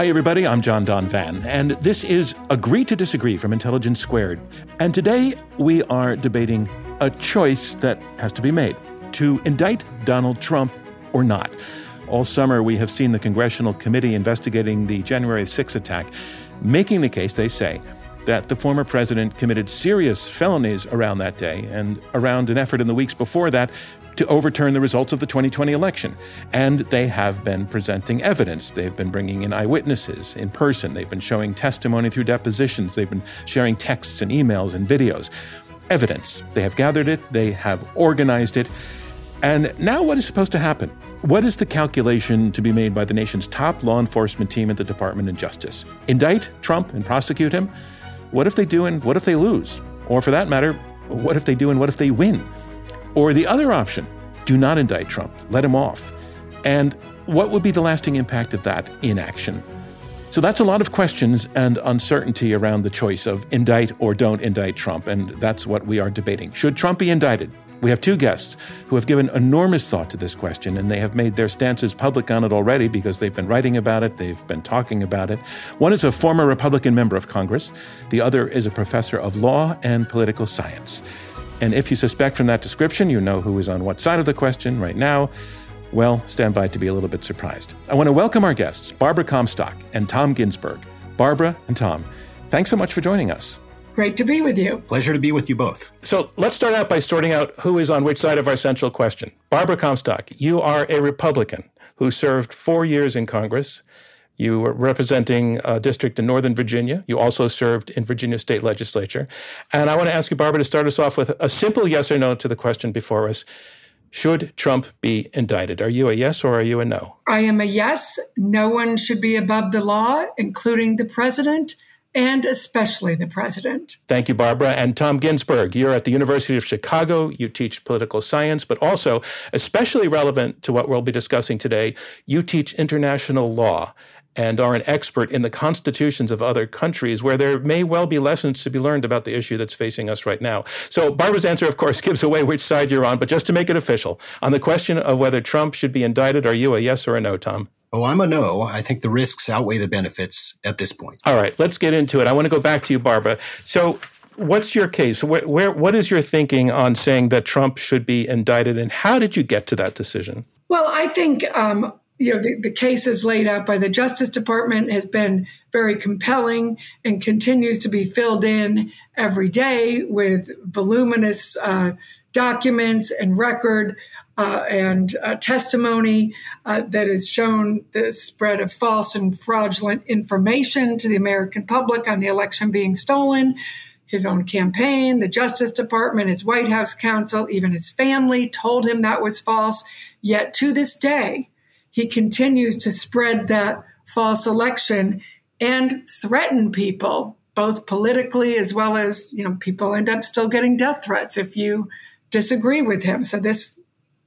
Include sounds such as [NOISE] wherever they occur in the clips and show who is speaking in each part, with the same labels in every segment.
Speaker 1: Hi, everybody. I'm John Donvan, and this is Agree to Disagree from Intelligence Squared. And today we are debating a choice that has to be made to indict Donald Trump or not. All summer, we have seen the Congressional Committee investigating the January 6 attack, making the case, they say, that the former president committed serious felonies around that day and around an effort in the weeks before that to overturn the results of the 2020 election. And they have been presenting evidence. They've been bringing in eyewitnesses in person. They've been showing testimony through depositions. They've been sharing texts and emails and videos. Evidence. They have gathered it, they have organized it. And now, what is supposed to happen? What is the calculation to be made by the nation's top law enforcement team at the Department of Justice? Indict Trump and prosecute him? What if they do and what if they lose? Or for that matter, what if they do and what if they win? Or the other option, do not indict Trump, let him off. And what would be the lasting impact of that inaction? So that's a lot of questions and uncertainty around the choice of indict or don't indict Trump, and that's what we are debating. Should Trump be indicted? We have two guests who have given enormous thought to this question, and they have made their stances public on it already because they've been writing about it, they've been talking about it. One is a former Republican member of Congress, the other is a professor of law and political science. And if you suspect from that description, you know who is on what side of the question right now. Well, stand by to be a little bit surprised. I want to welcome our guests, Barbara Comstock and Tom Ginsburg. Barbara and Tom, thanks so much for joining us.
Speaker 2: Great to be with you.
Speaker 3: Pleasure to be with you both.
Speaker 1: So let's start out by sorting out who is on which side of our central question. Barbara Comstock, you are a Republican who served four years in Congress. You were representing a district in Northern Virginia. You also served in Virginia state legislature. And I want to ask you, Barbara, to start us off with a simple yes or no to the question before us. Should Trump be indicted? Are you a yes or are you a no?
Speaker 2: I am a yes. No one should be above the law, including the president and especially the president.
Speaker 1: Thank you, Barbara. And Tom Ginsburg, you're at the University of Chicago. You teach political science, but also, especially relevant to what we'll be discussing today, you teach international law and are an expert in the constitutions of other countries where there may well be lessons to be learned about the issue that's facing us right now. So, Barbara's answer, of course, [LAUGHS] gives away which side you're on, but just to make it official, on the question of whether Trump should be indicted, are you a yes or a no, Tom?
Speaker 3: Oh, I'm a no. I think the risks outweigh the benefits at this point.
Speaker 1: All right, let's get into it. I want to go back to you, Barbara. So, what's your case? Where, where, what is your thinking on saying that Trump should be indicted, and how did you get to that decision?
Speaker 2: Well, I think um, you know, the, the cases laid out by the Justice Department has been very compelling and continues to be filled in every day with voluminous uh, documents and record uh, and uh, testimony uh, that has shown the spread of false and fraudulent information to the American public on the election being stolen. His own campaign, the Justice Department, his White House counsel, even his family told him that was false. Yet to this day, he continues to spread that false election and threaten people, both politically as well as, you know, people end up still getting death threats if you disagree with him. So this,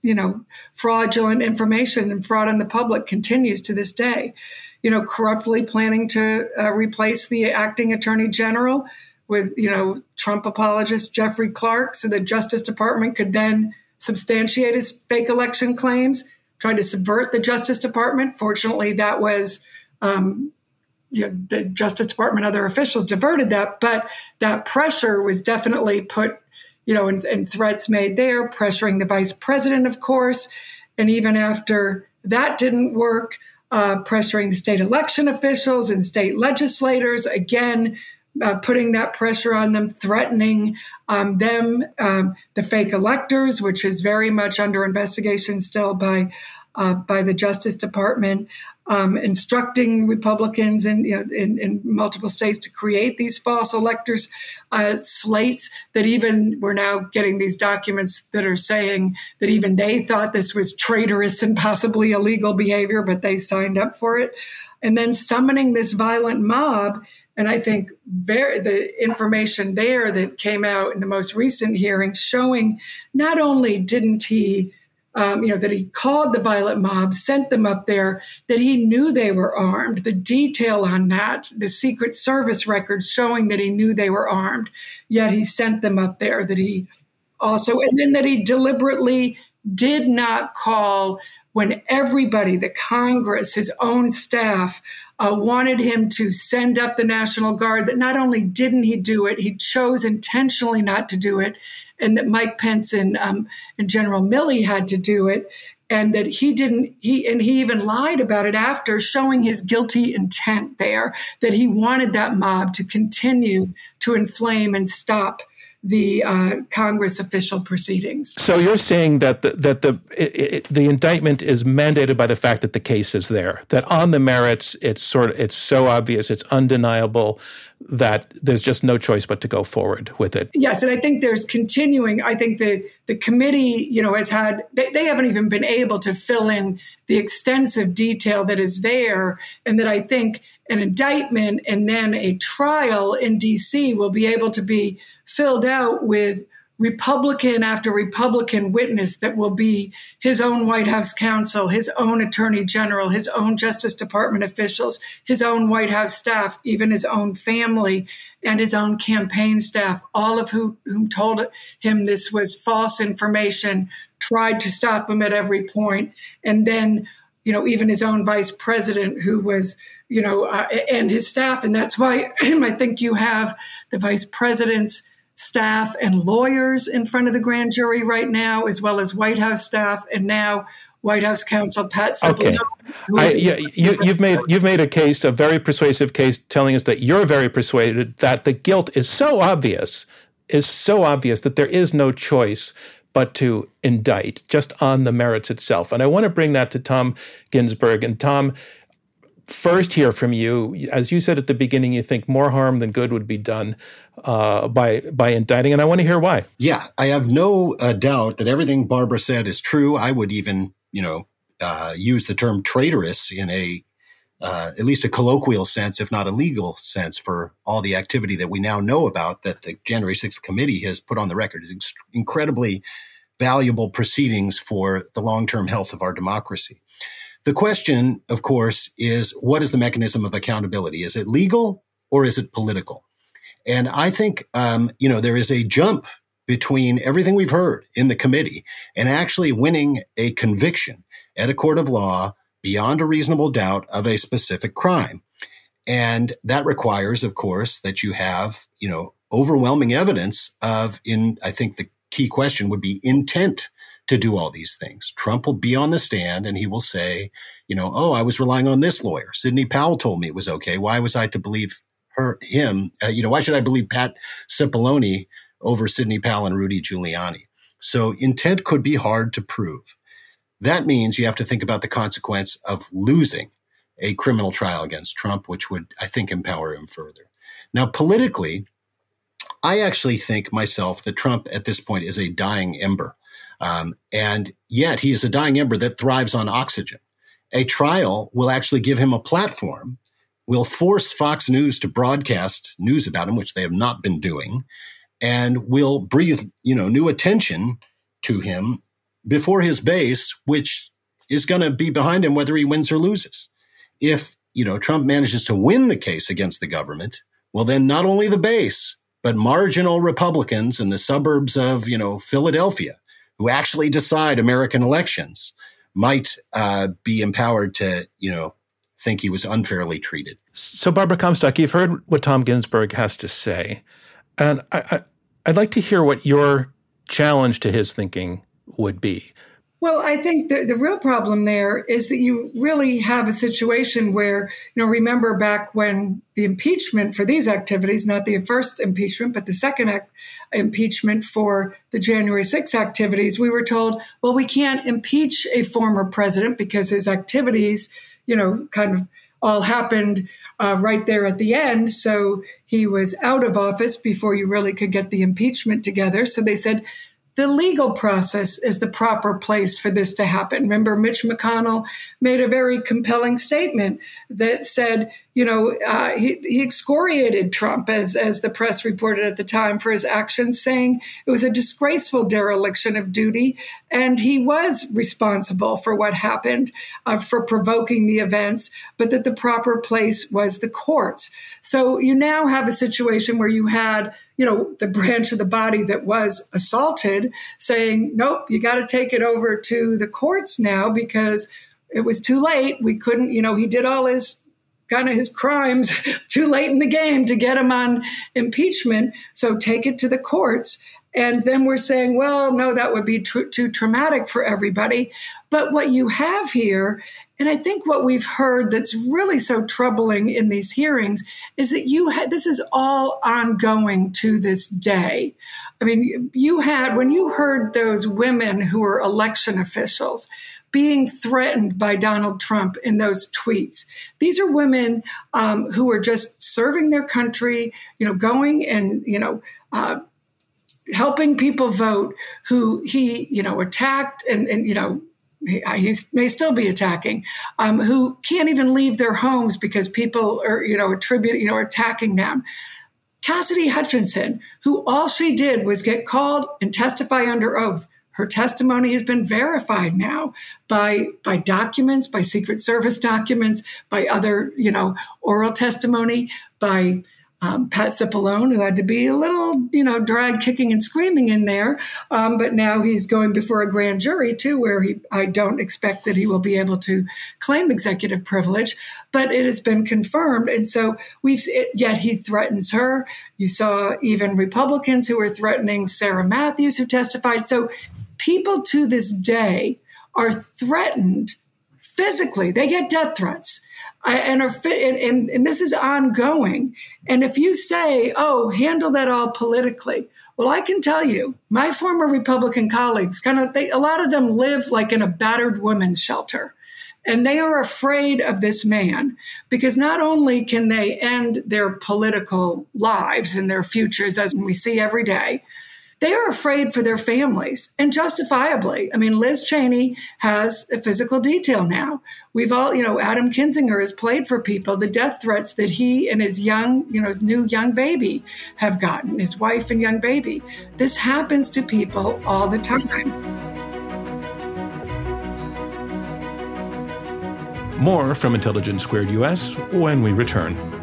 Speaker 2: you know, fraudulent information and fraud on the public continues to this day. You know, corruptly planning to uh, replace the acting attorney general with, you know, Trump apologist Jeffrey Clark so the Justice Department could then substantiate his fake election claims tried to subvert the Justice Department. Fortunately, that was um, you know, the Justice Department, other officials diverted that, but that pressure was definitely put, you know, and, and threats made there, pressuring the vice president, of course, and even after that didn't work, uh, pressuring the state election officials and state legislators again. Uh, putting that pressure on them, threatening um, them, um, the fake electors, which is very much under investigation still by uh, by the Justice Department. um, instructing Republicans in, you know, in, in, multiple states to create these false electors uh, slates. That even we're now getting these documents that are saying that even they thought this was traitorous and possibly illegal behavior, but they signed up for it. And then summoning this violent mob and I think very, the information there that came out in the most recent hearing showing not only didn't he, um, you know, that he called the violent mob, sent them up there, that he knew they were armed. The detail on that, the Secret Service records showing that he knew they were armed, yet he sent them up there, that he also, and then that he deliberately did not call when everybody, the Congress, his own staff, uh, wanted him to send up the National Guard, that not only didn't he do it, he chose intentionally not to do it, and that Mike Pence and, um, and General Milley had to do it, and that he didn't, he, and he even lied about it after, showing his guilty intent there, that he wanted that mob to continue to inflame and stop the uh, Congress official proceedings.
Speaker 1: So you're saying that the, that the it, it, the indictment is mandated by the fact that the case is there. That on the merits, it's sort of it's so obvious, it's undeniable that there's just no choice but to go forward with it.
Speaker 2: Yes, and I think there's continuing. I think the the committee, you know, has had they, they haven't even been able to fill in the extensive detail that is there, and that I think an indictment and then a trial in DC will be able to be filled out with Republican after Republican witness that will be his own White House counsel, his own attorney general, his own Justice Department officials, his own White House staff, even his own family and his own campaign staff, all of who, whom told him this was false information, tried to stop him at every point, and then you know even his own vice president who was you know uh, and his staff. And that's why [CLEARS THROAT] i think you have the vice president's staff and lawyers in front of the grand jury right now, as well as White House staff, and now White House counsel Pat Cipollone.
Speaker 1: Okay, yeah, you, you've made you've made a case, a very persuasive case, telling us that you're very persuaded that the guilt is so obvious, is so obvious that there is no choice but to indict just on the merits itself. And I want to bring that to Tom Ginsburg. And Tom, first hear from you. As you said at the beginning, you think more harm than good would be done uh, by by indicting, and I want to hear why.
Speaker 3: Yeah, I have no uh, doubt that everything Barbara said is true. I would even, you know, uh, use the term traitorous in a uh, at least a colloquial sense, if not a legal sense, for all the activity that we now know about that the January 6th committee has put on the record. It's incredibly valuable proceedings for the long term health of our democracy. The question, of course, is what is the mechanism of accountability? Is it legal or is it political? And I think, um, you know, there is a jump between everything we've heard in the committee and actually winning a conviction at a court of law beyond a reasonable doubt of a specific crime. And that requires, of course, that you have, you know, overwhelming evidence of in, I think the key question would be intent to do all these things. Trump will be on the stand and he will say, you know, oh, I was relying on this lawyer. Sidney Powell told me it was okay. Why was I to believe her, him? Uh, you know, why should I believe Pat Cipollone over Sidney Powell and Rudy Giuliani? So intent could be hard to prove. That means you have to think about the consequence of losing a criminal trial against Trump, which would, I think, empower him further. Now, politically, I actually think myself that Trump at this point is a dying ember. Um, and yet he is a dying ember that thrives on oxygen. A trial will actually give him a platform, will force Fox News to broadcast news about him, which they have not been doing, and will breathe, you know, new attention to him before his base, which is going to be behind him whether he wins or loses. If, you know, Trump manages to win the case against the government, well, then not only the base, but marginal Republicans in the suburbs of, you know, Philadelphia who actually decide American elections might uh, be empowered to, you know, think he was unfairly treated.
Speaker 1: So, Barbara Comstock, you've heard what Tom Ginsburg has to say, and I, I, would like to hear what your challenge to his thinking would be.
Speaker 2: Well, I think the, the real problem there is that you really have a situation where, you know, remember back when the impeachment for these activities, not the first impeachment, but the second ac- impeachment for the January 6 activities, we were told, well, we can't impeach a former president because his activities you know, kind of all happened uh, right there at the end. So he was out of office before you really could get the impeachment together. So they said, the legal process is the proper place for this to happen. Remember, Mitch McConnell made a very compelling statement that said, you know, uh, he, he excoriated Trump, as, as the press reported at the time, for his actions, saying it was a disgraceful dereliction of duty. And he was responsible for what happened, uh, for provoking the events, but that the proper place was the courts. So you now have a situation where you had you know, the branch of the body that was assaulted saying, nope, you got to take it over to the courts now because it was too late. We couldn't, you know, he did all his kind of his crimes [LAUGHS] too late in the game to get him on impeachment. So take it to the courts. And then we're saying, well, no, that would be tr- too traumatic for everybody. But what you have here and I think what we've heard that's really so troubling in these hearings is that you had this is all ongoing to this day. I mean, you had when you heard those women who were election officials being threatened by Donald Trump in those tweets. These are women um, who are just serving their country, you know, going and you know. Uh, helping people vote who he you know attacked and, and you know he may still be attacking, um, who can't even leave their homes because people are, you know, attribute, you know, attacking them. Cassidy Hutchinson, who all she did was get called and testify under oath. Her testimony has been verified now by by documents, by Secret Service documents, by other, you know, oral testimony, by um, Pat Cipollone, who had to be a little, you know, drag kicking and screaming in there. Um, but now he's going before a grand jury too, where he, I don't expect that he will be able to claim executive privilege, but it has been confirmed. And so we've, yet he threatens her. You saw even Republicans who were threatening Sarah Matthews, who testified. So people to this day are threatened physically. They get death threats uh, and are fit, and, and, this is ongoing. And if you say, "Oh, handle that all politically," well, I can tell you, my former Republican colleagues, kind of, they, a lot of them live like in a battered women's shelter. And they are afraid of this man because not only can they end their political lives and their futures, as we see every day, they are afraid for their families and justifiably. I mean, Liz Cheney has a physical detail now. We've all, you know, Adam Kinzinger has played for people the death threats that he and his young, you know, his new young baby have gotten, his wife and young baby. This happens to people all the time.
Speaker 1: More from Intelligence Squared US when we return.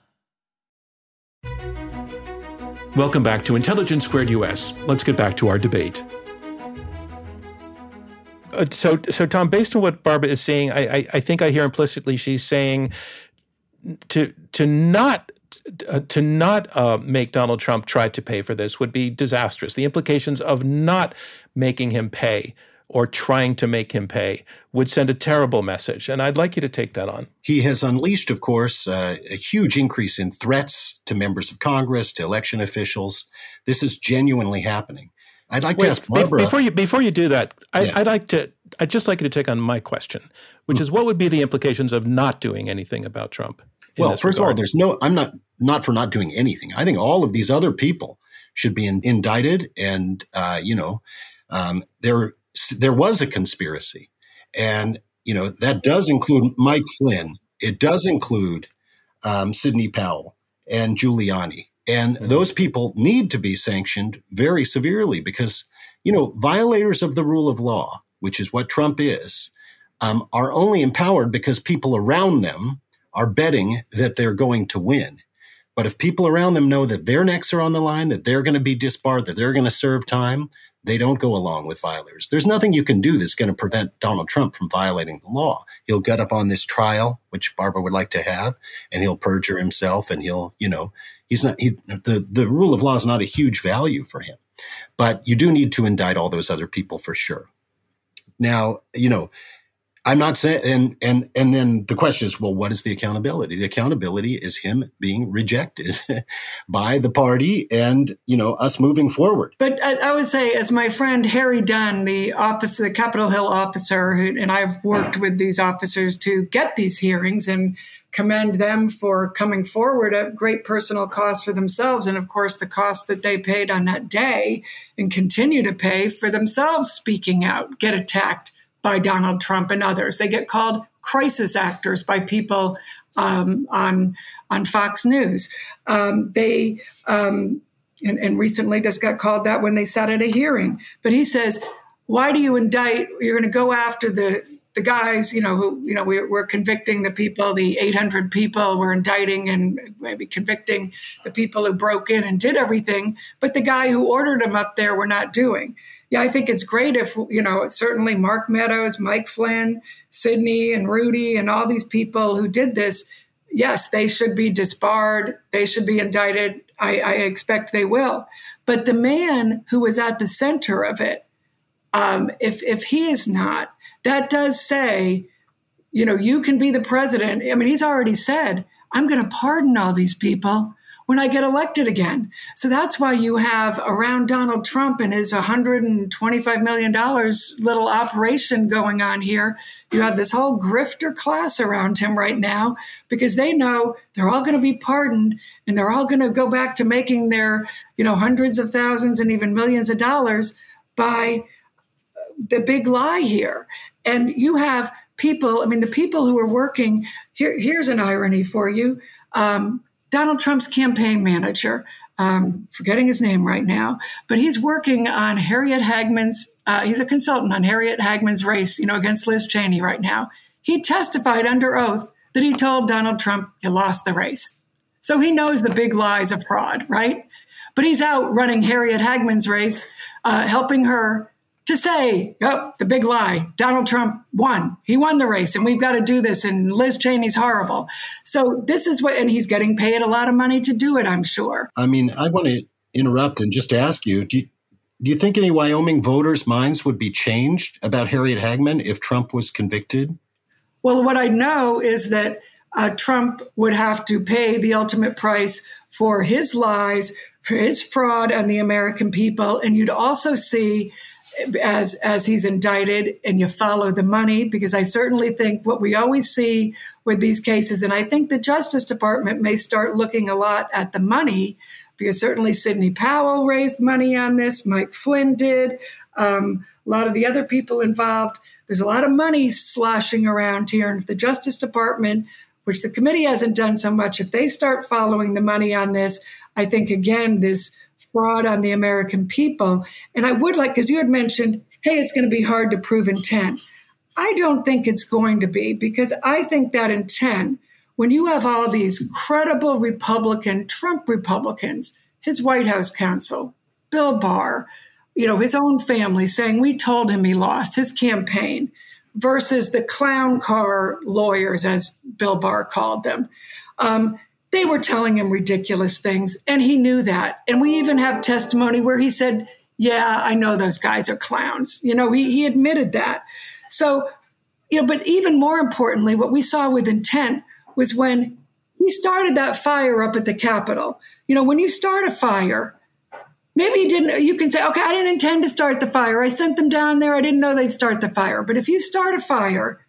Speaker 1: Welcome back to Intelligence Squared US. Let's get back to our debate. Uh, so, so Tom, based on what Barbara is saying, I, I, I think I hear implicitly she's saying to to not uh, to not uh, make Donald Trump try to pay for this would be disastrous. The implications of not making him pay or trying to make him pay would send a terrible message. And I'd like you to take that on.
Speaker 3: He has unleashed, of course, uh, a huge increase in threats to members of Congress, to election officials. This is genuinely happening. I'd like Wait, to ask Barbara.
Speaker 1: Before you, before you do that, I, yeah. I'd like to, I'd just like you to take on my question, which mm. is what would be the implications of not doing anything about Trump?
Speaker 3: Well, first regard? of all, there's no, I'm not, not for not doing anything. I think all of these other people should be in, indicted and, uh, you know, um, there there was a conspiracy. And, you know, that does include Mike Flynn. It does include um, Sidney Powell and Giuliani. And mm-hmm. those people need to be sanctioned very severely because, you know, violators of the rule of law, which is what Trump is, um, are only empowered because people around them are betting that they're going to win. But if people around them know that their necks are on the line, that they're going to be disbarred, that they're going to serve time, they don't go along with violators. There's nothing you can do that's going to prevent Donald Trump from violating the law. He'll get up on this trial, which Barbara would like to have, and he'll perjure himself and he'll, you know, he's not, he, the, the rule of law is not a huge value for him. But you do need to indict all those other people for sure. Now, you know, I'm not saying, and and and then the question is, well, what is the accountability? The accountability is him being rejected [LAUGHS] by the party, and you know us moving forward.
Speaker 2: But I, I, would say, as my friend Harry Dunn, the officer, the Capitol Hill officer, who, and I've worked with these officers to get these hearings, and commend them for coming forward at great personal cost for themselves, and of course the cost that they paid on that day, and continue to pay for themselves speaking out, get attacked by Donald Trump and others. They get called crisis actors by people um, on on Fox News. Um, they um, and, and, recently just got called that when they sat at a hearing. But he says, "Why do you indict? You're going to go after the." The guys, you know, who, you know, we're, we're convicting the people, the 800 people, we're indicting and maybe convicting the people who broke in and did everything. But the guy who ordered them up there, we're not doing yeah, I think it's great if, you know, certainly Mark Meadows, Mike Flynn, Sidney and Rudy and all these people who did this, yes, they should be disbarred. They should be indicted. I, I expect they will. But the man who was at the center of it, um, if, if he is not, that does say, you know, you can be the president. I mean, he's already said, I'm going to pardon all these people when I get elected again. So that's why you have around Donald Trump and his $125 million little operation going on here. You have this whole grifter class around him right now because they know they're all going to be pardoned and they're all going to go back to making their, you know, hundreds of thousands and even millions of dollars by the big lie here. And you have people, I mean, the people who are working, here, here's an irony for you. Um, Donald Trump's campaign manager, um, forgetting his name right now, but he's working on Harriet Hageman's, uh, he's a consultant on Harriet Hageman's race, you know, against Liz Cheney right now. He testified under oath that he told Donald Trump he lost the race. So he knows the big lies of fraud, right? But he's out running Harriet Hageman's race, uh, helping her to say, oh, the big lie, Donald Trump won. He won the race, and we've got to do this, and Liz Cheney's horrible. So this is what, and he's getting paid a lot of money to do it, I'm sure.
Speaker 3: I mean, I want to interrupt and just ask you do, you do you think any Wyoming voters' minds would be changed about Harriet Hageman if Trump was convicted?
Speaker 2: Well, what I know is that uh, Trump would have to pay the ultimate price for his lies, for his fraud on the American people. And you'd also see as as he's indicted and you follow the money because I certainly think what we always see with these cases and I think the Justice Department may start looking a lot at the money because certainly Sidney Powell raised money on this, Mike Flynn did, um, a lot of the other people involved. There's a lot of money sloshing around here, and if the Justice Department, which the committee hasn't done so much, if they start following the money on this, I think again this fraud on the American people. And I would like, because you had mentioned, hey, it's going to be hard to prove intent. I don't think it's going to be because I think that intent, when you have all these credible Republican, Trump Republicans, his White House counsel, Bill Barr, you know, his own family saying we told him he lost his campaign versus the clown car lawyers, as Bill Barr called them. Um, they were telling him ridiculous things, and he knew that. And we even have testimony where he said, Yeah, I know those guys are clowns. You know, he, he admitted that. So, you know, but even more importantly, what we saw with intent was when he started that fire up at the Capitol. You know, when you start a fire, maybe didn't, you can say, okay, I didn't intend to start the fire. I sent them down there. I didn't know they'd start the fire. But if you start a fire,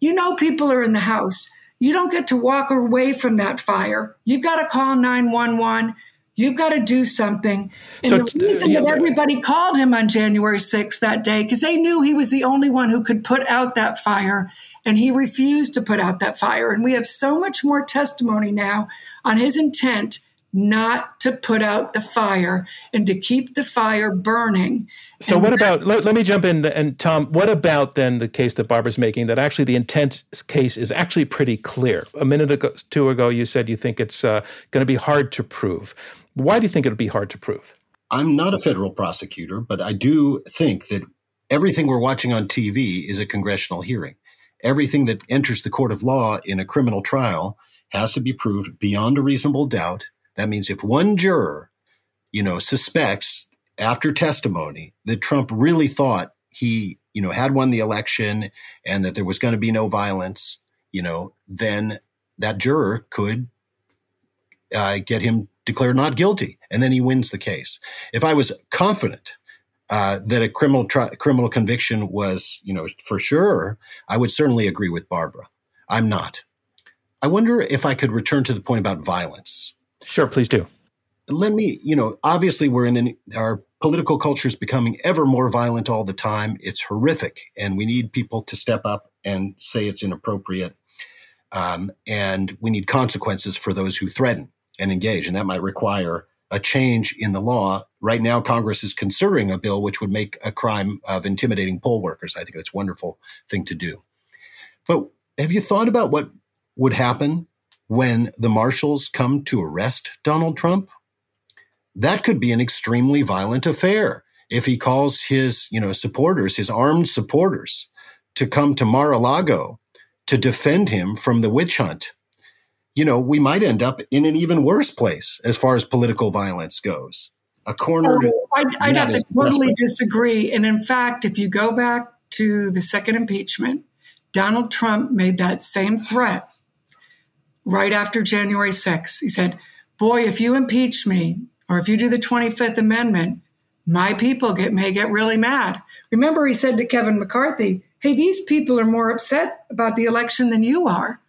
Speaker 2: you know people are in the house you don't get to walk away from that fire. You've got to call 911. You've got to do something. And so, the reason that everybody called him on January 6th that day, because they knew he was the only one who could put out that fire, and he refused to put out that fire. And we have so much more testimony now on his intent not to put out the fire and to keep the fire burning.
Speaker 1: So, what about, let, let, me jump in. And, Tom, what about then the case that Barbara's making that actually the intent case is actually pretty clear? A minute ago, two ago, you said you think it's uh, going to be hard to prove. Why do you think it'll be hard to prove?
Speaker 3: I'm not a federal prosecutor, but I do think that everything we're watching on TV is a congressional hearing. Everything that enters the court of law in a criminal trial has to be proved beyond a reasonable doubt that means if one juror, you know, suspects after testimony that Trump really thought he, you know, had won the election and that there was going to be no violence, you know, then that juror could uh, get him declared not guilty, and then he wins the case. If I was confident uh, that a criminal tri- criminal conviction was, you know, for sure, I would certainly agree with Barbara. I'm not. I wonder if I could return to the point about violence.
Speaker 1: Sure, please do.
Speaker 3: Let me, you know, obviously we're in an, our political culture is becoming ever more violent all the time. It's horrific, and we need people to step up and say it's inappropriate. Um, and we need consequences for those who threaten and engage, and that might require a change in the law. Right now, Congress is considering a bill which would make a crime of intimidating poll workers. I think that's a wonderful thing to do. But have you thought about what would happen when the marshals come to arrest Donald Trump, that could be an extremely violent affair. If he calls his, you know, supporters, his armed supporters, to come to Mar-a-Lago to defend him from the witch hunt, you know, we might end up in an even worse place as far as political violence goes. A corner.
Speaker 2: Oh, I'd, I'd have to totally disagree. And in fact, if you go back to the second impeachment, Donald Trump made that same threat right after January 6th. He said, Boy, if you impeach me or if you do the 25th Amendment, my people get, may get really mad. Remember, he said to Kevin McCarthy, Hey, these people are more upset about the election than you are.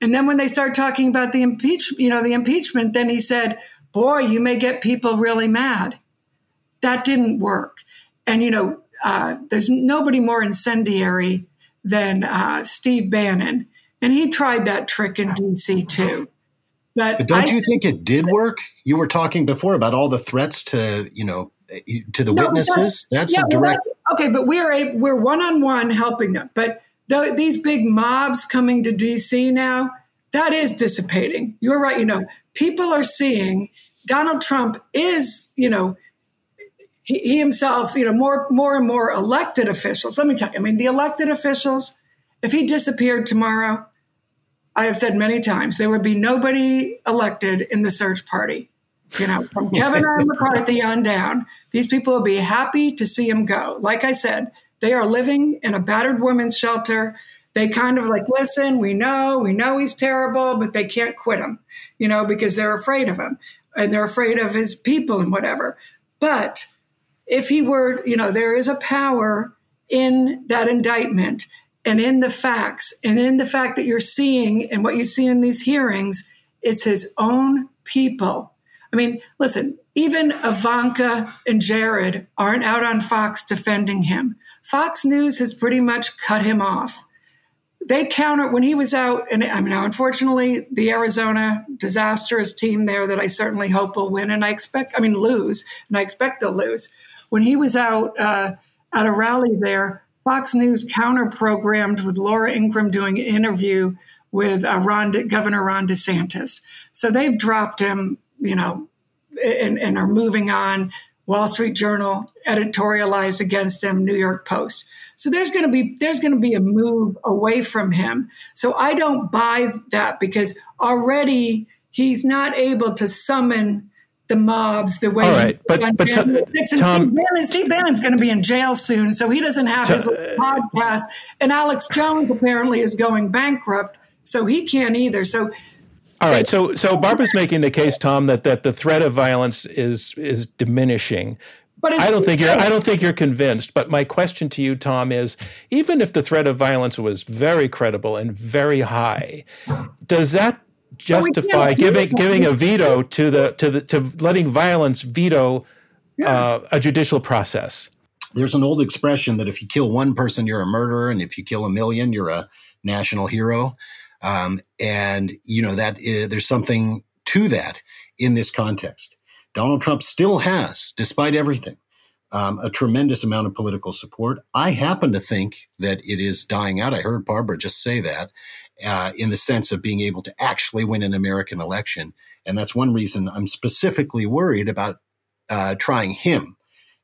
Speaker 2: And then when they start talking about the impeach, you know, the impeachment, then he said, "Boy, you may get people really mad." That didn't work. And you know, uh, there's nobody more incendiary than uh, Steve Bannon. And he tried that trick in DC too.
Speaker 3: But, but don't I, you think it did work? You were talking before about all the threats to, you know, eh, to the no, witnesses. That's yeah, a direct.
Speaker 2: Well, okay, but we are a, we're one on one helping them. But the, these big mobs coming to DC now, that is dissipating. You're right. You know, people are seeing Donald Trump is, you know, he, he himself, you know, more more and more elected officials. Let me tell you. I mean, the elected officials if he disappeared tomorrow, I have said many times there would be nobody elected in the search party. You know, from Kevin R. McCarthy on down, these people will be happy to see him go. Like I said, they are living in a battered women's shelter. They kind of like, listen, we know, we know he's terrible, but they can't quit him, you know, because they're afraid of him and they're afraid of his people and whatever. But if he were, you know, there is a power in that indictment and in the facts and in the fact that you're seeing and what you see in these hearings, it's his own people. I mean, listen, even Ivanka and Jared aren't out on Fox defending him. Fox News has pretty much cut him off. They counter when he was out, and I mean, now unfortunately, the Arizona disastrous team there that I certainly hope will win, and I expect, I mean, lose, and I expect they'll lose. When he was out uh, at a rally there, Fox News counter programmed with Laura Ingraham doing an interview with uh, Ron, Governor Ron DeSantis. So they've dropped him, you know, and, and are moving on. Wall Street Journal editorialized against him, New York Post. So there's going to be there's going to be a move away from him. So I don't buy that because already he's not able to summon the mobs the way
Speaker 1: All right, but, but
Speaker 2: Tom, Steve, Bannon, Steve Bannon's going to be in jail soon, so he doesn't have his uh, podcast. And Alex Jones apparently is going bankrupt, so he can't either. So.
Speaker 1: All right, so so Barbara's making the case, Tom, that, that the threat of violence is is diminishing. But I don't think you're I don't think you're convinced. But my question to you, Tom, is even if the threat of violence was very credible and very high, does that justify giving giving a veto to the to the to letting violence veto yeah. uh, a judicial process.
Speaker 3: There's an old expression that if you kill one person, you're a murderer, and if you kill a million, you're a national hero. Um, and you know that is, there's something to that. in this context. Donald Trump still has, despite everything, um, a tremendous amount of political support. I happen to think that it is dying out. I heard Barbara just say that uh, in the sense of being able to actually win an American election. And that's one reason I'm specifically worried about uh, trying him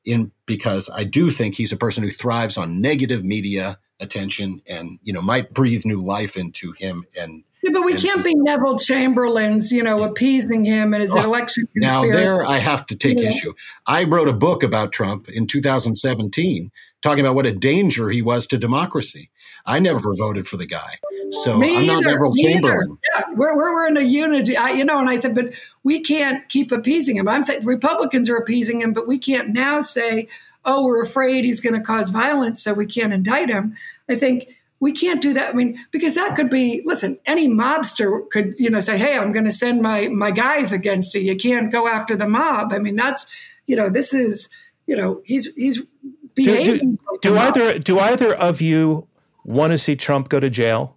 Speaker 3: in because I do think he's a person who thrives on negative media attention and you know might breathe new life into him and
Speaker 2: yeah, but we can't be Neville Chamberlain's, you know, appeasing him and his oh, election.
Speaker 3: Conspiracy. Now there, I have to take yeah. issue. I wrote a book about Trump in 2017, talking about what a danger he was to democracy. I never voted for the guy, so Me I'm not Neville Chamberlain.
Speaker 2: Yeah, we're, we're, we're in a unity, I, you know. And I said, but we can't keep appeasing him. I'm saying Republicans are appeasing him, but we can't now say, oh, we're afraid he's going to cause violence, so we can't indict him. I think we can't do that. I mean, because that could be, listen, any mobster could, you know, say, hey, I'm going to send my, my guys against you. You can't go after the mob. I mean, that's, you know, this is, you know, he's, he's behaving.
Speaker 1: Do, do, do either, do either of you want to see Trump go to jail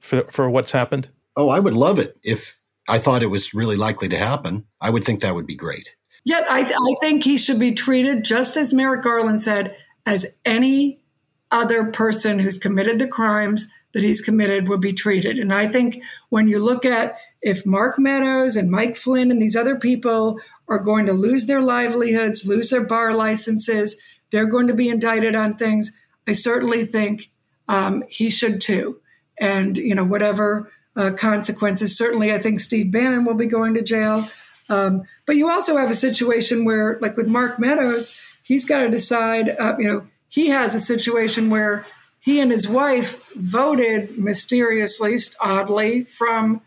Speaker 1: for, for what's happened?
Speaker 3: Oh, I would love it if I thought it was really likely to happen. I would think that would be great.
Speaker 2: Yet I, I think he should be treated just as Merrick Garland said, as any other person who's committed the crimes that he's committed would be treated. And I think when you look at if Mark Meadows and Mike Flynn and these other people are going to lose their livelihoods, lose their bar licenses, they're going to be indicted on things. I certainly think um, he should too. And, you know, whatever uh, consequences, certainly I think Steve Bannon will be going to jail. Um, but you also have a situation where, like with Mark Meadows, he's got to decide, uh, you know, he has a situation where he and his wife voted mysteriously, oddly, from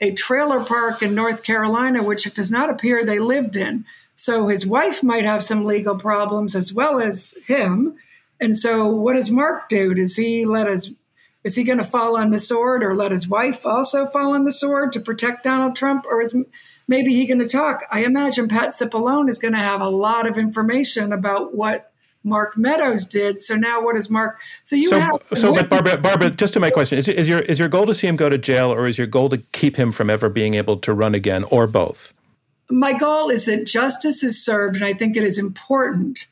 Speaker 2: a trailer park in North Carolina, which it does not appear they lived in. So his wife might have some legal problems as well as him. And so, what does Mark do? Does he let his is he going to fall on the sword or let his wife also fall on the sword to protect Donald Trump? Or is maybe he going to talk? I imagine Pat Cipollone is going to have a lot of information about what Mark Meadows did. So now what is Mark? So you
Speaker 1: so,
Speaker 2: have.
Speaker 1: So, but Barbara, Barbara, just to my question, is, is your is your goal to see him go to jail, or is your goal to keep him from ever being able to run again, or both?
Speaker 2: My goal is that justice is served, and I think it is important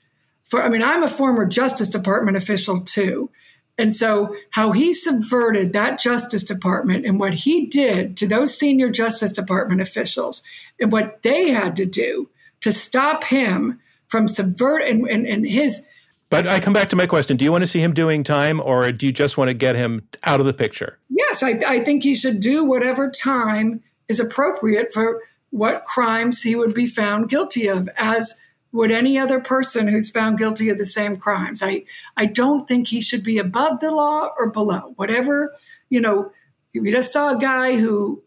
Speaker 2: for. I mean, I'm a former Justice Department official too. And so, how he subverted that Justice Department and what he did to those senior Justice Department officials and what they had to do to stop him from subvert and, and, and his.
Speaker 1: But I come back to my question. Do you want to see him doing time or do you just want to get him out of the picture?
Speaker 2: Yes, I, I think he should do whatever time is appropriate for what crimes he would be found guilty of, as would any other person who's found guilty of the same crimes. I, I don't think he should be above the law or below. Whatever, you know, we just saw a guy who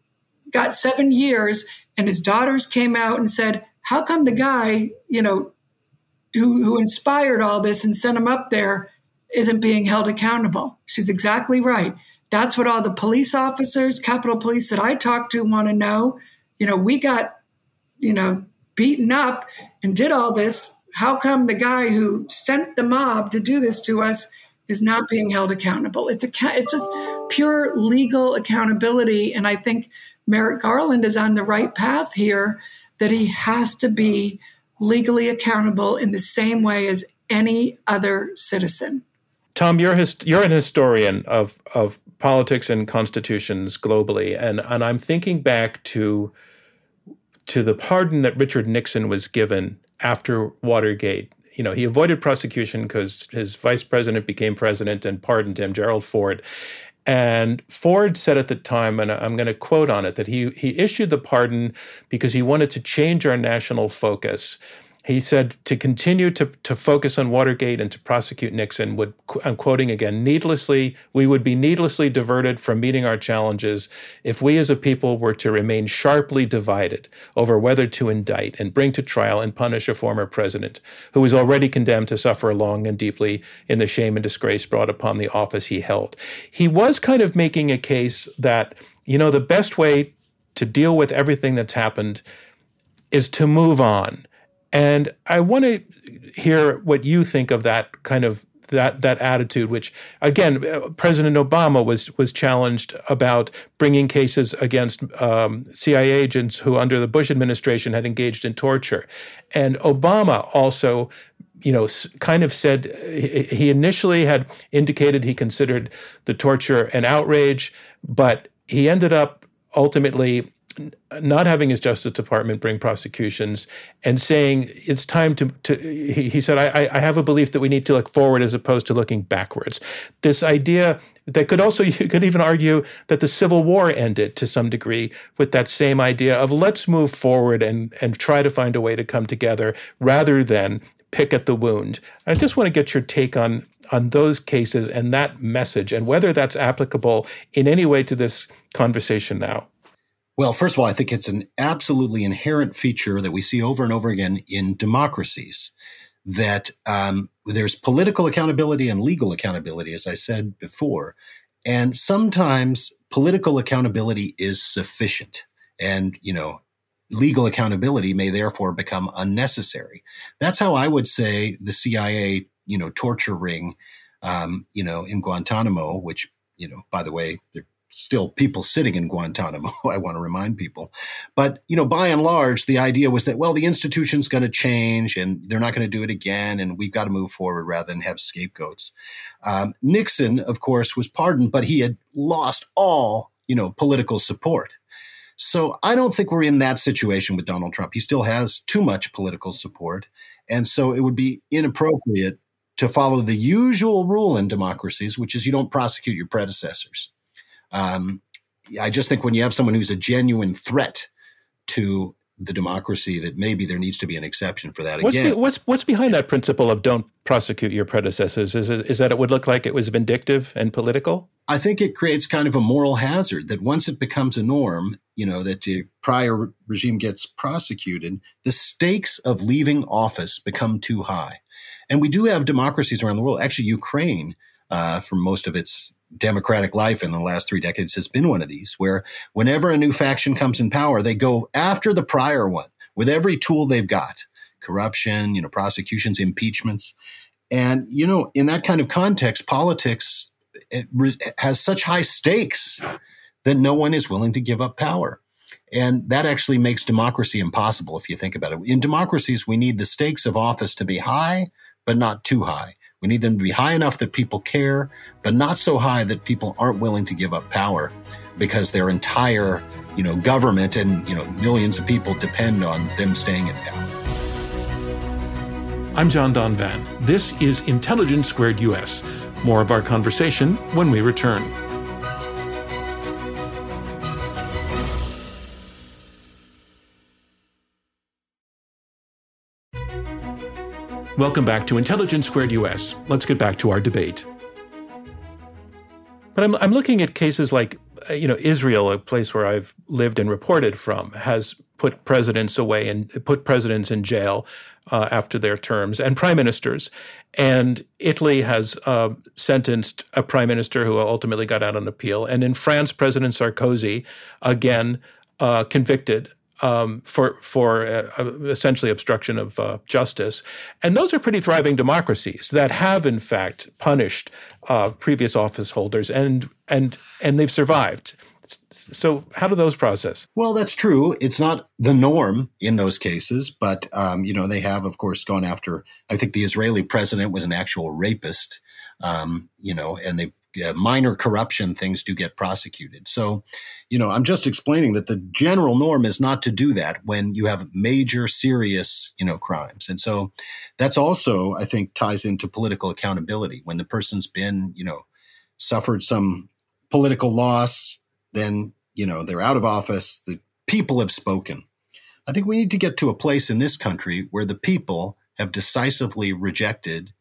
Speaker 2: got seven years and his daughters came out and said, How come the guy, you know, who, who inspired all this and sent him up there isn't being held accountable. She's exactly right. That's what all the police officers, Capitol Police that I talked to want to know. You know, we got, you know, beaten up and did all this. How come the guy who sent the mob to do this to us is not being held accountable? It's a it's just pure legal accountability, and I think Merrick Garland is on the right path here. That he has to be legally accountable in the same way as any other citizen.
Speaker 1: Tom, you're you're an historian of of politics and constitutions globally, and and I'm thinking back to to the pardon that Richard Nixon was given after Watergate. You know, he avoided prosecution because his vice president became president and pardoned him, Gerald Ford. And Ford said at the time, and I'm going to quote on it, that he, he issued the pardon because he wanted to change our national focus he said to continue to, to focus on Watergate and to prosecute Nixon would, I'm quoting again, needlessly, we would be needlessly diverted from meeting our challenges if we as a people were to remain sharply divided over whether to indict and bring to trial and punish a former president who was already condemned to suffer long and deeply in the shame and disgrace brought upon the office he held. He was kind of making a case that, you know, the best way to deal with everything that's happened is to move on and I want to hear what you think of that kind of that that attitude, which again, uh, President Obama was was challenged about bringing cases against um, CIA agents who, under the Bush administration, had engaged in torture, and Obama also you know, kind of said he initially had indicated he considered the torture an outrage, but he ended up ultimately not having his Justice Department bring prosecutions and saying it's time to, to he, he said, I, I have a belief that we need to look forward as opposed to looking backwards. This idea that could also, [LAUGHS] you could even argue that the Civil War ended to some degree with that same idea of let's move forward and, and try to find a way to come together rather than pick at the wound. I just want to get your take on on those cases and that message and whether that's applicable in any way to this conversation now.
Speaker 3: Well, first of all, I think it's an absolutely inherent feature that we see over and over again in democracies that um, there's political accountability and legal accountability, as I said before. And sometimes political accountability is sufficient. And, you know, legal accountability may therefore become unnecessary. That's how I would say the CIA, you know, torture ring, um, you know, in Guantanamo, which, you know, by the way, they're still people sitting in Guantanamo, [LAUGHS] I want to remind people. But, you know, by and large, the idea was that, well, the institution's going to change and they're not going to do it again. And we've got to move forward rather than have scapegoats. Um, Nixon, of course, was pardoned, but he had lost all, you know, political support. So I don't think we're in that situation with Donald Trump. He still has too much political support. And so it would be inappropriate to follow the usual rule in democracies, which is you don't prosecute your predecessors. Um, I just think when you have someone who's a genuine threat to the democracy, that maybe there needs to be an exception for that.
Speaker 1: What's,
Speaker 3: Again,
Speaker 1: be, what's what's behind that principle of don't prosecute your predecessors? Is is that it would look like it was vindictive and political?
Speaker 3: I think it creates kind of a moral hazard that once it becomes a norm, you know, that the prior regime gets prosecuted, the stakes of leaving office become too high. And we do have democracies around the world. Actually, Ukraine, uh, for most of its democratic life in the last three decades has been one of these, where whenever a new faction comes in power, they go after the prior one with every tool they've got corruption, you know, prosecutions, impeachments. And, you know, in that kind of context, politics has such high stakes that no one is willing to give up power. And that actually makes democracy impossible if you think about it. In democracies, we need the stakes of office to be high, but not too high. We need them to be high enough that people care, but not so high that people aren't willing to give up power because their entire, you know, government and, you know, millions of people depend on them staying in power.
Speaker 1: I'm John Donvan. This is Intelligence Squared US. More of our conversation when we return. Welcome back to Intelligence Squared US. Let's get back to our debate. But I'm, I'm looking at cases like, uh, you know, Israel, a place where I've lived and reported from, has put presidents away and put presidents in jail uh, after their terms and prime ministers. And Italy has uh, sentenced a prime minister who ultimately got out on appeal. And in France, President Sarkozy, again, uh, convicted um, for for uh, essentially obstruction of uh, justice, and those are pretty thriving democracies that have in fact punished uh, previous office holders, and and and they've survived. So, how do those process?
Speaker 3: Well, that's true. It's not the norm in those cases, but um, you know they have, of course, gone after. I think the Israeli president was an actual rapist, um, you know, and they minor corruption things do get prosecuted. So, you know, I'm just explaining that the general norm is not to do that when you have major, serious, you know, crimes. And so that's also, I think, ties into political accountability. When the person's been, you know, suffered some political loss, then, you know, they're out of office. The people have spoken. I think we need to get to a place in this country where the people have decisively rejected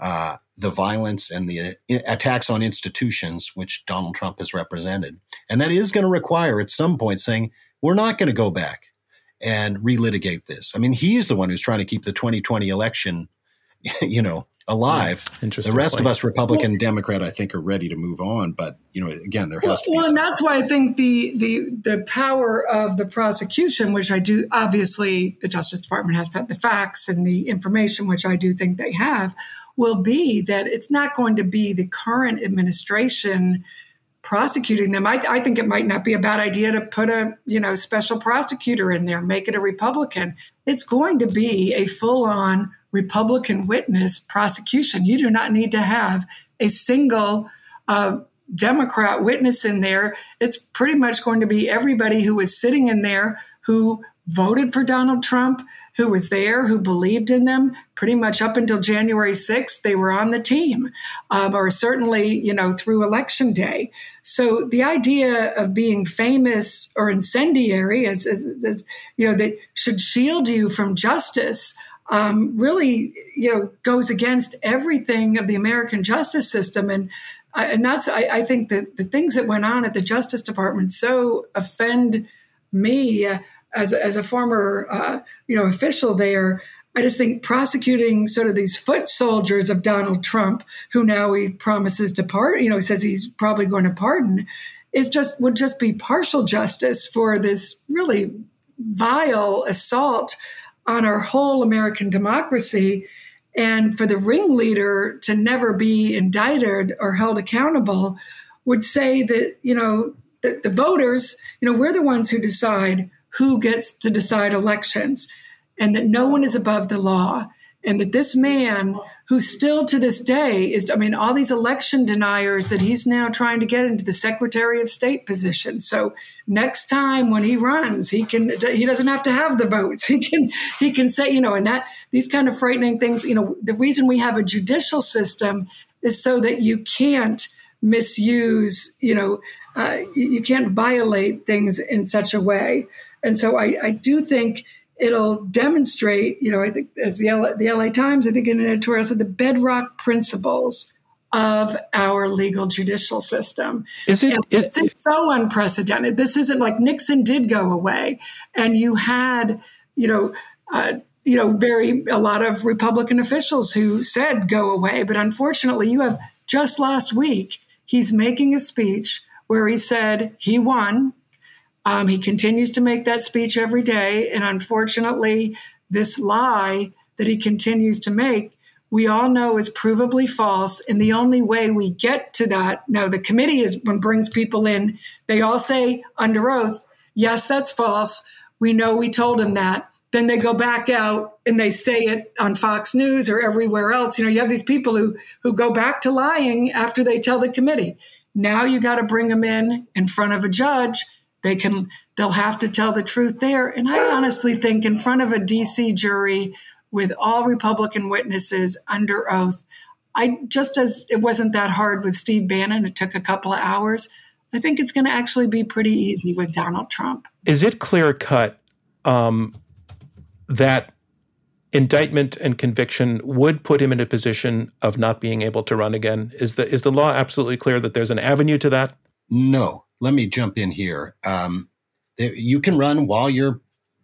Speaker 3: uh, the violence and the uh, attacks on institutions, which Donald Trump has represented. And that is going to require at some point saying, we're not going to go back and relitigate this. I mean, he's the one who's trying to keep the 2020 election, [LAUGHS] you know, alive.
Speaker 1: Yeah. Interesting.
Speaker 3: The rest
Speaker 1: point.
Speaker 3: of us, Republican, Democrat, I think, are ready to move on. But you know, again, there has
Speaker 2: well,
Speaker 3: to be.
Speaker 2: Well, and that's why I think the the the power of the prosecution, which I do, obviously, the Justice Department has to have the facts and the information, which I do think they have, will be that it's not going to be the current administration prosecuting them. I, I, think it might not be a bad idea to put a you know special prosecutor in there, make it a Republican. It's going to be a full on Republican witness prosecution. You do not need to have a single uh, Democrat witness in there. It's pretty much going to be everybody who is sitting in there who voted for Donald Trump, who was there, who believed in them, pretty much up until January 6th, they were on the team, um, or certainly, you know, through election day. So the idea of being famous or incendiary, as, as, as you know, that should shield you from justice. Um, really, you know, goes against everything of the American justice system, and uh, and that's I, I, think that the things that went on at the Justice Department so offend me. Uh, as, as a former uh, you know official there, I just think prosecuting sort of these foot soldiers of Donald Trump, who now he promises to pardon, you know, he says he's probably going to pardon, is just would just be partial justice for this really vile assault on our whole American democracy. And for the ringleader to never be indicted or held accountable would say that, you know, the, the voters, you know, we're the ones who decide who gets to decide elections and that no one is above the law and that this man who still to this day is i mean all these election deniers that he's now trying to get into the secretary of state position. So next time when he runs he can he doesn't have to have the votes. [LAUGHS] He can he can say you know and that these kind of frightening things you know the reason we have a judicial system is so that you can't misuse you know uh, you can't violate things in such a way and so I, I do think it'll demonstrate, you know, I think as the LA, the LA Times, I think in an editorial said the bedrock principles of our legal judicial system.
Speaker 1: Is it,
Speaker 2: it's, it's so unprecedented. This isn't like Nixon did go away, and you had, you know, uh, you know, very a lot of Republican officials who said go away, but unfortunately, you have just last week he's making a speech where he said he won um, he continues to make that speech every day. And unfortunately, this lie that he continues to make, we all know is provably false. And the only way we get to that, now the committee is when brings people in, they all say under oath, yes, that's false. We know we told him that. Then they go back out and they say it on Fox News or everywhere else. You know, you have these people who who go back to lying after they tell the committee. Now you got to bring them in in front of a judge they can they'll have to tell the truth there. And I honestly think in front of a DC jury with all Republican witnesses under oath, I just as it wasn't that hard with Steve Bannon, it took a couple of hours. I think it's going to actually be pretty easy with Donald Trump.
Speaker 1: Is it clear cut um, that indictment and conviction would put him in a position of not being able to run again? Is the is the law absolutely clear that there's an avenue to that?
Speaker 3: No, let me jump in here. Um, you can run while you're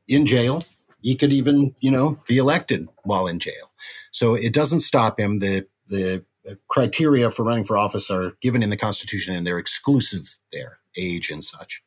Speaker 3: in jail. You could even, you know, be elected while in jail. So it doesn't stop him. The the criteria for running for office are given in the Constitution, and they're exclusive there, age and such.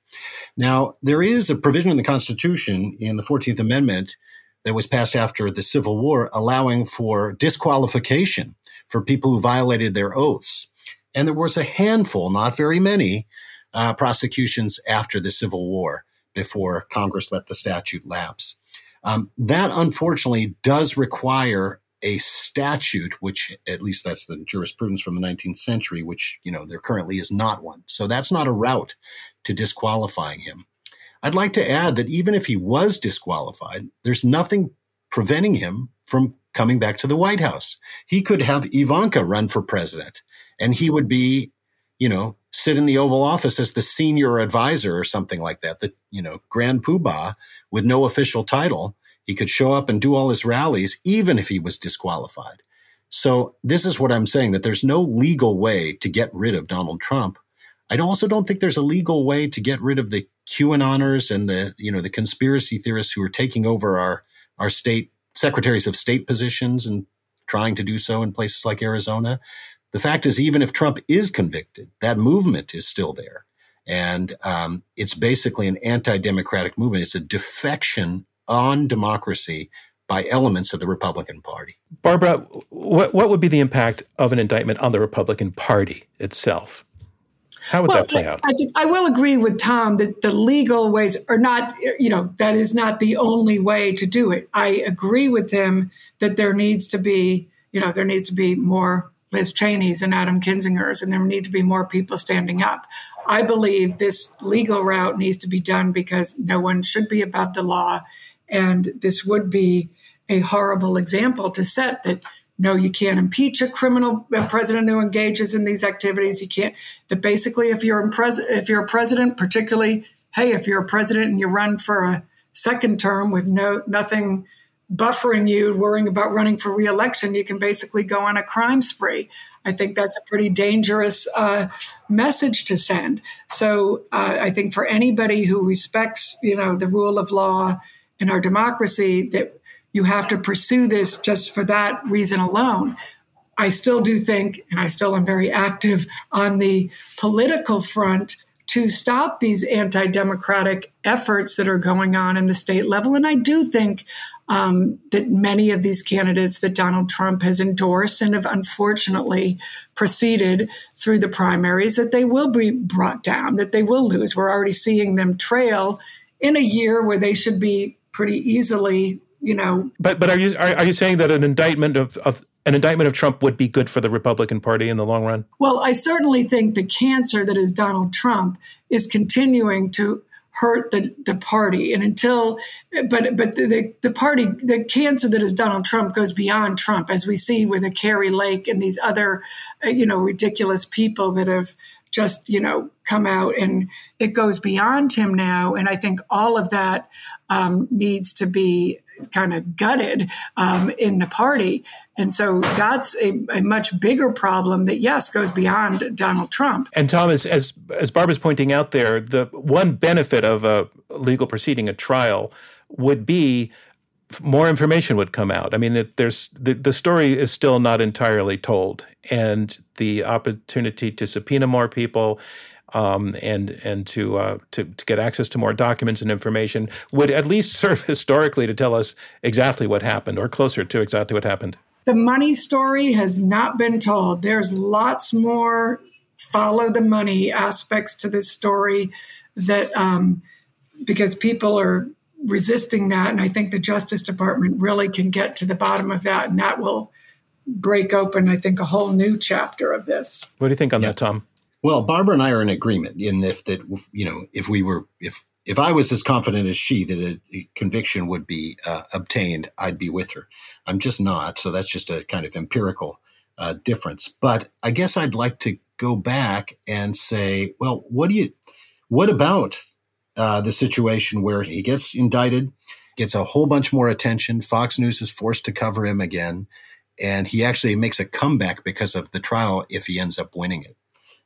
Speaker 3: Now, there is a provision in the Constitution in the 14th Amendment that was passed after the Civil War allowing for disqualification for people who violated their oaths. And there was a handful, not very many, uh, prosecutions after the Civil War before Congress let the statute lapse. Um, that unfortunately does require a statute, which at least that's the jurisprudence from the 19th century, which, you know, there currently is not one. So that's not a route to disqualifying him. I'd like to add that even if he was disqualified, there's nothing preventing him from coming back to the White House. He could have Ivanka run for president and he would be, you know, sit in the Oval Office as the senior advisor or something like that, the, you know, grand poobah with no official title. He could show up and do all his rallies, even if he was disqualified. So this is what I'm saying that there's no legal way to get rid of Donald Trump. I also don't think there's a legal way to get rid of the QAnoners and the, you know, the conspiracy theorists who are taking over our, our state secretaries of state positions and trying to do so in places like Arizona. The fact is, even if Trump is convicted, that movement is still there. And um, it's basically an anti democratic movement. It's a defection on democracy by elements of the Republican Party.
Speaker 1: Barbara, what, what would be the impact of an indictment on the Republican Party itself? How would well, that play out?
Speaker 2: I, I, will agree with Tom that the legal ways are not, you know, that is not the only way to do it. I agree with him that there needs to be, you know, there needs to be more Liz Cheney's and Adam Kinzinger's, and there need to be more people standing up. I believe this legal route needs to be done because no one should be above the law. And this would be a horrible example to set that no, you can't impeach a criminal a president who engages in these activities. You can't. That basically, if you're if you're a president, particularly, hey, if you're a president and you run for a second term with no nothing buffering you, worrying about running for reelection, you can basically go on a crime spree. I think that's a pretty dangerous uh, message to send. So uh, I think for anybody who respects, you know, the rule of law in our democracy, that you have to pursue this just for that reason alone. I still do think, and I still am very active on the political front to stop these anti democratic efforts that are going on in the state level. And I do think um, that many of these candidates that Donald Trump has endorsed and have unfortunately proceeded through the primaries, that they will be brought down, that they will lose. We're already seeing them trail in a year where they should be pretty easily you know.
Speaker 1: But but are you are, are you saying that an indictment of, of an indictment of Trump would be good for the Republican Party in the long run?
Speaker 2: Well, I certainly think the cancer that is Donald Trump is continuing to hurt the, the party and until but but the, the party the cancer that is donald trump goes beyond trump as we see with a kari lake and these other uh, you know ridiculous people that have just you know come out and it goes beyond him now and i think all of that um, needs to be kind of gutted um, in the party. And so that's a, a, much bigger problem that, yes, goes beyond Donald Trump.
Speaker 1: And Thomas, as, as Barbara's pointing out there, the one benefit of a legal proceeding, a trial, would be more information would come out. I mean, there's the, the story is still not entirely told, and the opportunity to subpoena more people um, and and to, uh, to to get access to more documents and information would at least [LAUGHS] serve historically to tell us exactly what happened, or closer to exactly what happened.
Speaker 2: The money story has not been told. There's lots more follow the money aspects to this story that um, because people are resisting that, and I think the Justice Department really can get to the bottom of that, and that will break open, I think, a whole new chapter of this.
Speaker 1: What do you think on yeah. that, Tom?
Speaker 3: Well, Barbara and I are in agreement in that you know if we were if if I was as confident as she that a, a conviction would be uh, obtained, I'd be with her. I'm just not, so that's just a kind of empirical uh, difference. But I guess I'd like to go back and say, well, what do you, what about uh, the situation where he gets indicted, gets a whole bunch more attention, Fox News is forced to cover him again, and he actually makes a comeback because of the trial if he ends up winning it.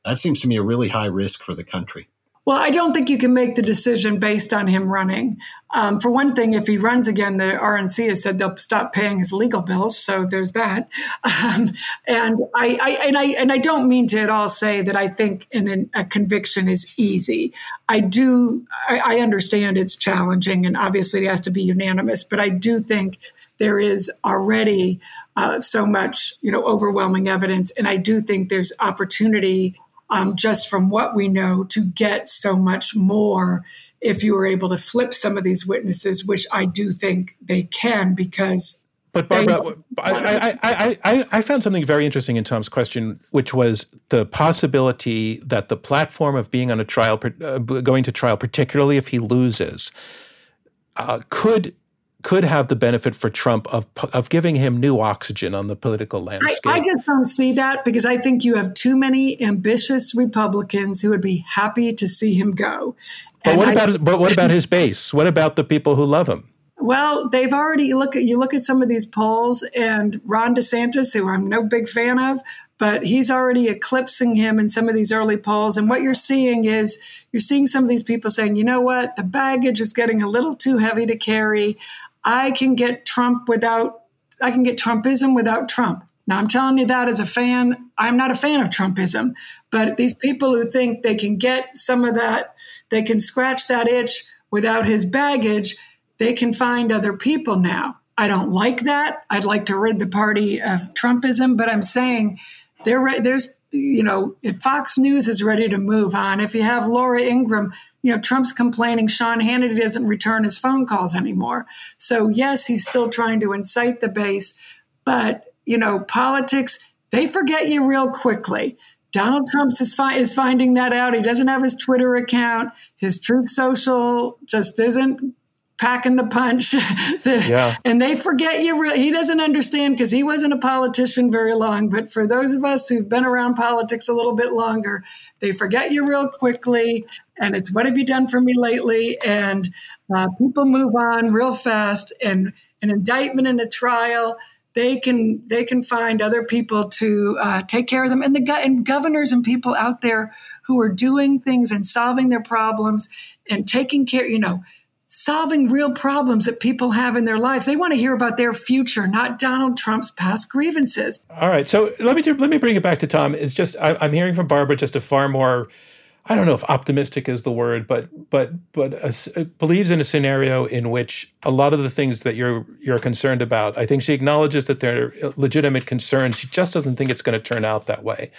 Speaker 3: That seems to me a really high risk for the country.
Speaker 2: Well, I don't think you can make the decision based on him running. Um, for one thing, if he runs again, the RNC has said they'll stop paying his legal bills, so there's that. [LAUGHS] Um, and I, I, and I and I don't mean to at all say that I think an, a conviction is easy. I do. I, I understand it's challenging, and obviously it has to be unanimous. But I do think there is already uh, so much, you know, overwhelming evidence, and I do think there's opportunity um, just from what we know to get so much more if you were able to flip some of these witnesses, which I do think they can because.
Speaker 1: But Barbara, I, I, I, I, found something very interesting in Tom's question, which was the possibility that the platform of being on a trial, uh, going to trial, particularly if he loses, uh, could could have the benefit for Trump of of giving him new oxygen on the political landscape.
Speaker 2: I, I, just don't see that because I think you have too many ambitious Republicans who would be happy to see him go.
Speaker 1: But what I, about but what about his base? What about the people who love him?
Speaker 2: Well, they've already look at you look at some of these polls and Ron DeSantis, who I'm no big fan of, but he's already eclipsing him in some of these early polls. And what you're seeing is you're seeing some of these people saying, you know what, the baggage is getting a little too heavy to carry. I can get Trump without I can get Trumpism without Trump. Now, I'm telling you that as a fan, I'm not a fan of Trumpism, but these people who think they can get some of that, they can scratch that itch without his baggage, they can find other people now. I don't like that. I'd like to rid the party of Trumpism, but I'm saying there, there's, you know, if Fox News is ready to move on, if you have Laura Ingraham, you know, Trump's complaining Sean Hannity doesn't return his phone calls anymore. So, yes, he's still trying to incite the base, but you know, politics, they forget you real quickly. Donald Trump is, fi- is finding that out. He doesn't have his Twitter account. His Truth Social just isn't packing the punch. [LAUGHS] the, yeah. And they forget you. Re- he doesn't understand because he wasn't a politician very long. But for those of us who've been around politics a little bit longer, they forget you real quickly. And it's what have you done for me lately? And uh, people move on real fast. And an indictment and a trial they can they can find other people to uh, take care of them and the and governors and people out there who are doing things and solving their problems and taking care you know solving real problems that people have in their lives they want to hear about their future not donald trump's past grievances
Speaker 1: all right so let me do, let me bring it back to tom it's just I, i'm hearing from barbara just a far more I don't know if optimistic is the word, but but but a, uh, believes in a scenario in which a lot of the things that you're you're concerned about. I think she acknowledges that they're legitimate concerns. She just doesn't think it's going to turn out that way.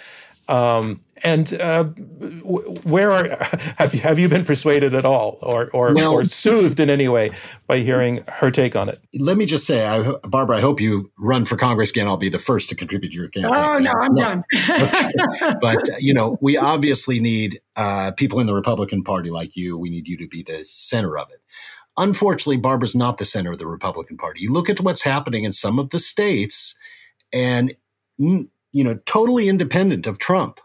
Speaker 1: Um, and uh, where are [LAUGHS] have you have you been persuaded at all, or or, well, or soothed in any way by hearing her take on it?
Speaker 3: Let me just say, I, Barbara, I hope you run for Congress again. I'll be the first to contribute to your campaign.
Speaker 2: Oh no, I'm no. done. [LAUGHS]
Speaker 3: but you know, we obviously need uh, people in the Republican Party like you. We need you to be the center of it. Unfortunately, Barbara's not the center of the Republican Party. You look at what's happening in some of the states, and you know, totally independent of Trump.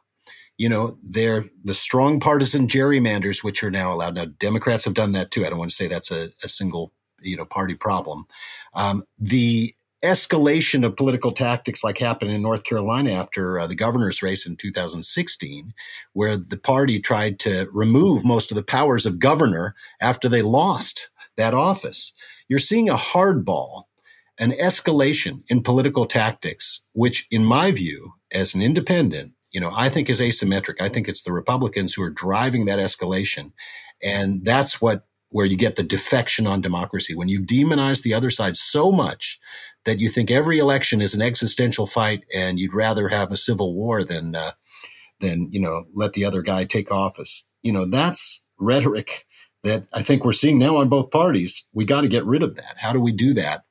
Speaker 3: You know, they're the strong partisan gerrymanders, which are now allowed. Now, Democrats have done that too. I don't want to say that's a, a single, you know, party problem. Um, the escalation of political tactics like happened in North Carolina after uh, the governor's race in 2016, where the party tried to remove most of the powers of governor after they lost that office. You're seeing a hardball an escalation in political tactics, which, in my view, as an independent, you know, I think is asymmetric. I think it's the Republicans who are driving that escalation. And that's what, where you get the defection on democracy. When you demonize the other side so much that you think every election is an existential fight and you'd rather have a civil war than, uh, than, you know, let the other guy take office. You know, that's rhetoric that I think we're seeing now on both parties. We got to get rid of that. How do we do that?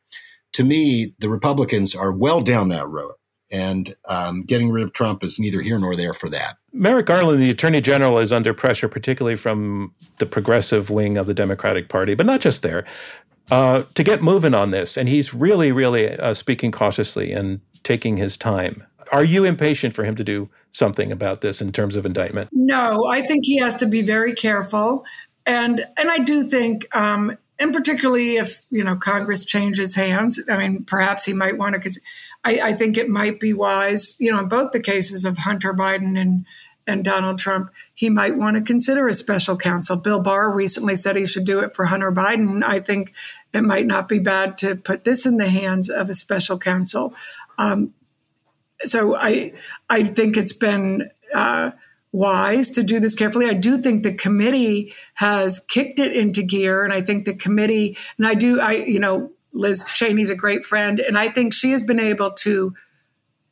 Speaker 3: To me, the Republicans are well down that road. And um, getting rid of Trump is neither here nor there for that.
Speaker 1: Merrick Garland, the attorney general, is under pressure, particularly from the progressive wing of the Democratic Party, but not just there, uh, to get moving on this. And he's really, really uh, speaking cautiously and taking his time. Are you impatient for him to do something about this in terms of indictment?
Speaker 2: No, I think he has to be very careful. And and I do think um, and particularly if you know Congress changes hands, I mean, perhaps he might want to. Because I, I, think it might be wise, you know, in both the cases of Hunter Biden and and Donald Trump, he might want to consider a special counsel. Bill Barr recently said he should do it for Hunter Biden. I think it might not be bad to put this in the hands of a special counsel. Um, so I I think it's been. Uh, wise to do this carefully. I do think the committee has kicked it into gear, and I think the committee, and I do, I you know, Liz Cheney's a great friend, and I think she has been able to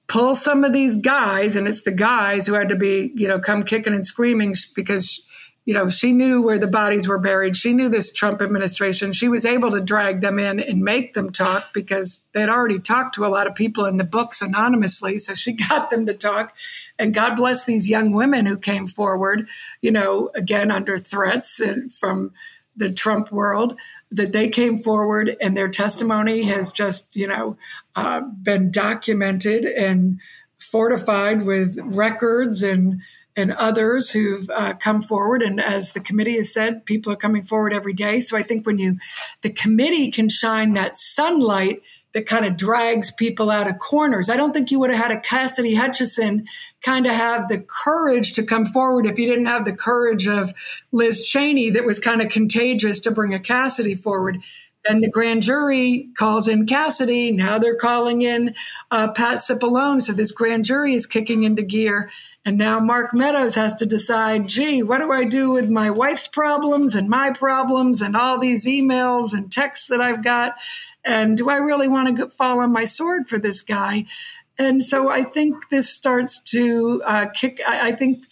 Speaker 2: pull some of these guys, and it's the guys who had to be, you know, come kicking and screaming because you know, she knew where the bodies were buried. She knew this Trump administration. She was able to drag them in and make them talk because they'd already talked to a lot of people in the books anonymously. So she [LAUGHS] got them to talk. And God bless these young women who came forward, you know, again, under threats from the Trump world, that they came forward and their testimony has just, you know, uh, been documented and fortified with records and and others who've uh, come forward. And as the committee has said, people are coming forward every day. So I think when you, the committee can shine that sunlight that kind of drags people out of corners. I don't think you would have had a Cassidy Hutchinson kind of have the courage to come forward if you didn't have the courage of Liz Cheney that was kind of contagious to bring a Cassidy forward. Then the grand jury calls in Cassidy. Now they're calling in uh, Pat Cipollone. So this grand jury is kicking into gear. And now Mark Meadows has to decide, gee, what do I do with my wife's problems and my problems and all these emails and texts that I've got? And do I really want to fall on my sword for this guy? And so I think this starts to uh, kick. I, I think,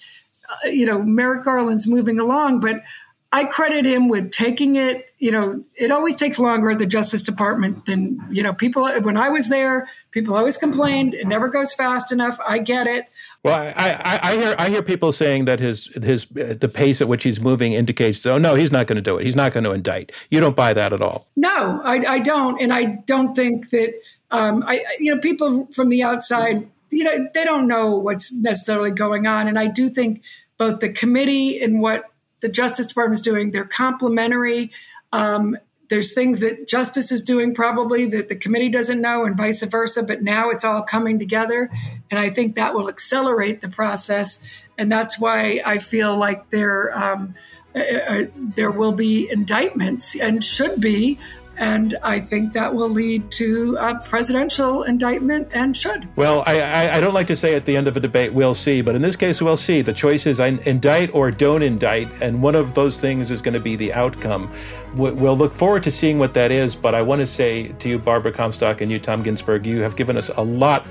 Speaker 2: uh, you know, Merrick Garland's moving along, but I credit him with taking it. You know, it always takes longer at the Justice Department than, you know, people, when I was there, people always complained it never goes fast enough. I get it.
Speaker 1: Well, I, I, I, hear I hear people saying that his his the pace at which he's moving indicates oh no he's not going to do it. He's not going to indict. You don't buy that at all.
Speaker 2: No I, I don't and I don't think that um, I you know people from the outside you know they don't know what's necessarily going on and I do think both the committee and what the Justice Department is doing they're complementary um, there's things that justice is doing probably that the committee doesn't know and vice versa but now it's all coming together. And i think that will accelerate the process. And that's why i feel like there um, uh, uh there will be indictments and should be and I think that will lead to a presidential indictment and should.
Speaker 1: Well, I, I, I, don't like to say at the end of a debate, we'll see, but in this case, we'll see. The choice is indict or don't indict, and one of those things is going to be the outcome. We'll look forward to seeing what that is, but I want to say to you, Barbara Comstock, and you, Tom Ginsburg, you have given us a lot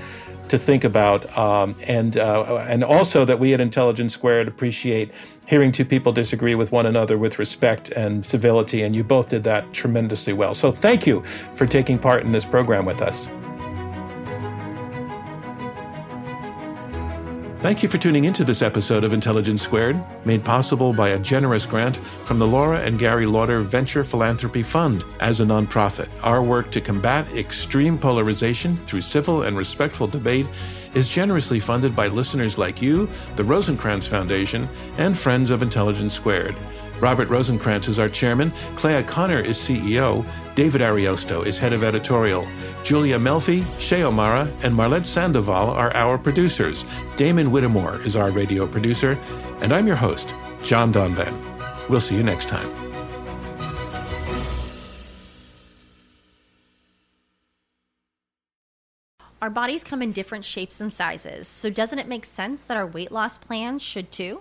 Speaker 1: to think about, um, and uh, and also that we at Intelligence Squared appreciate hearing two people disagree with one another with respect and civility, and you both did that tremendously well. So thank you for taking part in this program with us. Thank you for tuning into this episode of Intelligence Squared, made possible by a generous grant from the Laura and Gary Lauder Venture Philanthropy Fund. As a nonprofit, our work to combat extreme polarization through civil and respectful debate is generously funded by listeners like you, the Rosenkranz Foundation, and friends of Intelligence Squared. Robert Rosenkranz is our chairman, Clea Conner is CEO, David Ariosto is head of editorial. Julia Melfi, Shay O'Mara, and Marlette Sandoval are our producers. Damon Whittemore is our radio producer. And I'm your host, John Donvan. We'll see you next time.
Speaker 4: Our bodies come in different shapes and sizes, so doesn't it make sense that our weight loss plans should too?